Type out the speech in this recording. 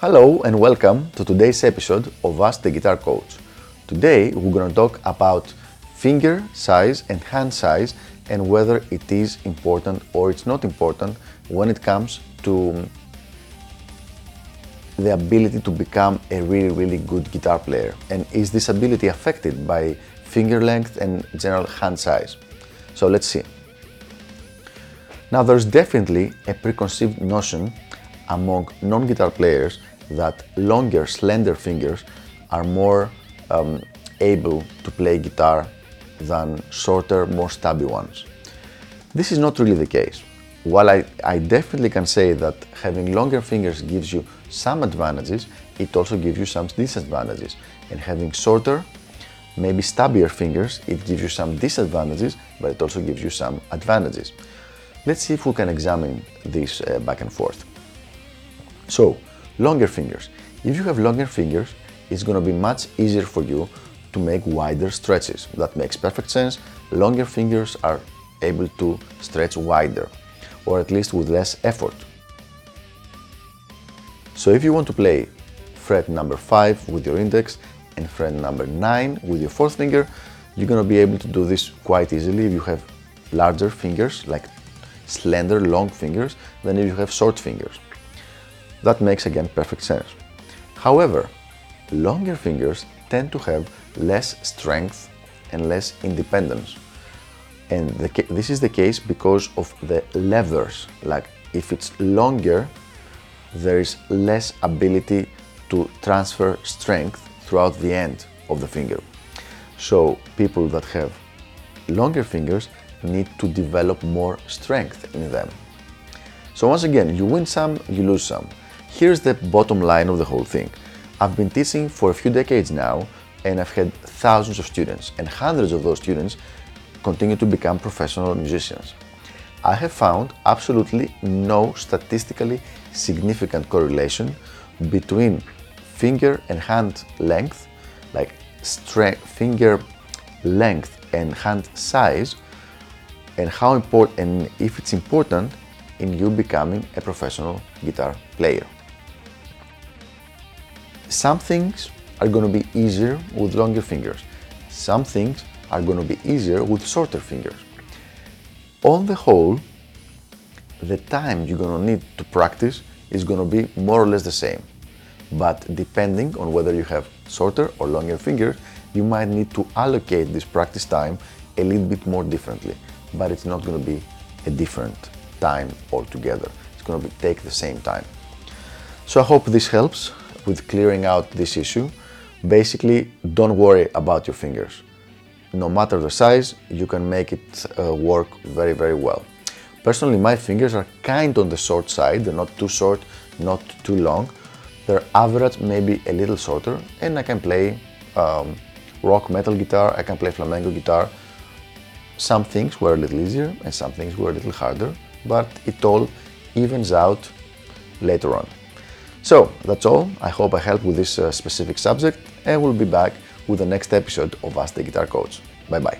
Hello and welcome to today's episode of Ask the Guitar Coach. Today we're going to talk about finger size and hand size and whether it is important or it's not important when it comes to the ability to become a really really good guitar player and is this ability affected by finger length and general hand size. So let's see. Now there's definitely a preconceived notion among non-guitar players that longer, slender fingers are more um, able to play guitar than shorter, more stubby ones. This is not really the case. While I, I definitely can say that having longer fingers gives you some advantages, it also gives you some disadvantages. And having shorter, maybe stubbier fingers, it gives you some disadvantages, but it also gives you some advantages. Let's see if we can examine this uh, back and forth. So, longer fingers. If you have longer fingers, it's going to be much easier for you to make wider stretches. That makes perfect sense. Longer fingers are able to stretch wider, or at least with less effort. So if you want to play fret number 5 with your index and fret number 9 with your fourth finger, you're going to be able to do this quite easily if you have larger fingers, like slender, long fingers, than if you have short fingers. That makes again perfect sense. However, longer fingers tend to have less strength and less independence. And the, this is the case because of the levers. Like if it's longer, there is less ability to transfer strength throughout the end of the finger. So people that have longer fingers need to develop more strength in them. So once again, you win some, you lose some. Here's the bottom line of the whole thing. I've been teaching for a few decades now and I've had thousands of students and hundreds of those students continue to become professional musicians. I have found absolutely no statistically significant correlation between finger and hand length, like strength, finger length and hand size, and how important and if it's important in you becoming a professional guitar player. Some things are going to be easier with longer fingers. Some things are going to be easier with shorter fingers. On the whole, the time you're going to need to practice is going to be more or less the same. But depending on whether you have shorter or longer fingers, you might need to allocate this practice time a little bit more differently. But it's not going to be a different time altogether. It's going to be, take the same time. So I hope this helps with clearing out this issue. Basically, don't worry about your fingers. No matter the size, you can make it uh, work very, very well. Personally, my fingers are kind on the short side. They're not too short, not too long. They're average, maybe a little shorter, and I can play um, rock metal guitar, I can play flamenco guitar. Some things were a little easier and some things were a little harder, but it all evens out later on. So that's all. I hope I helped with this uh, specific subject and we'll be back with the next episode of Ask the Guitar Coach. Bye bye.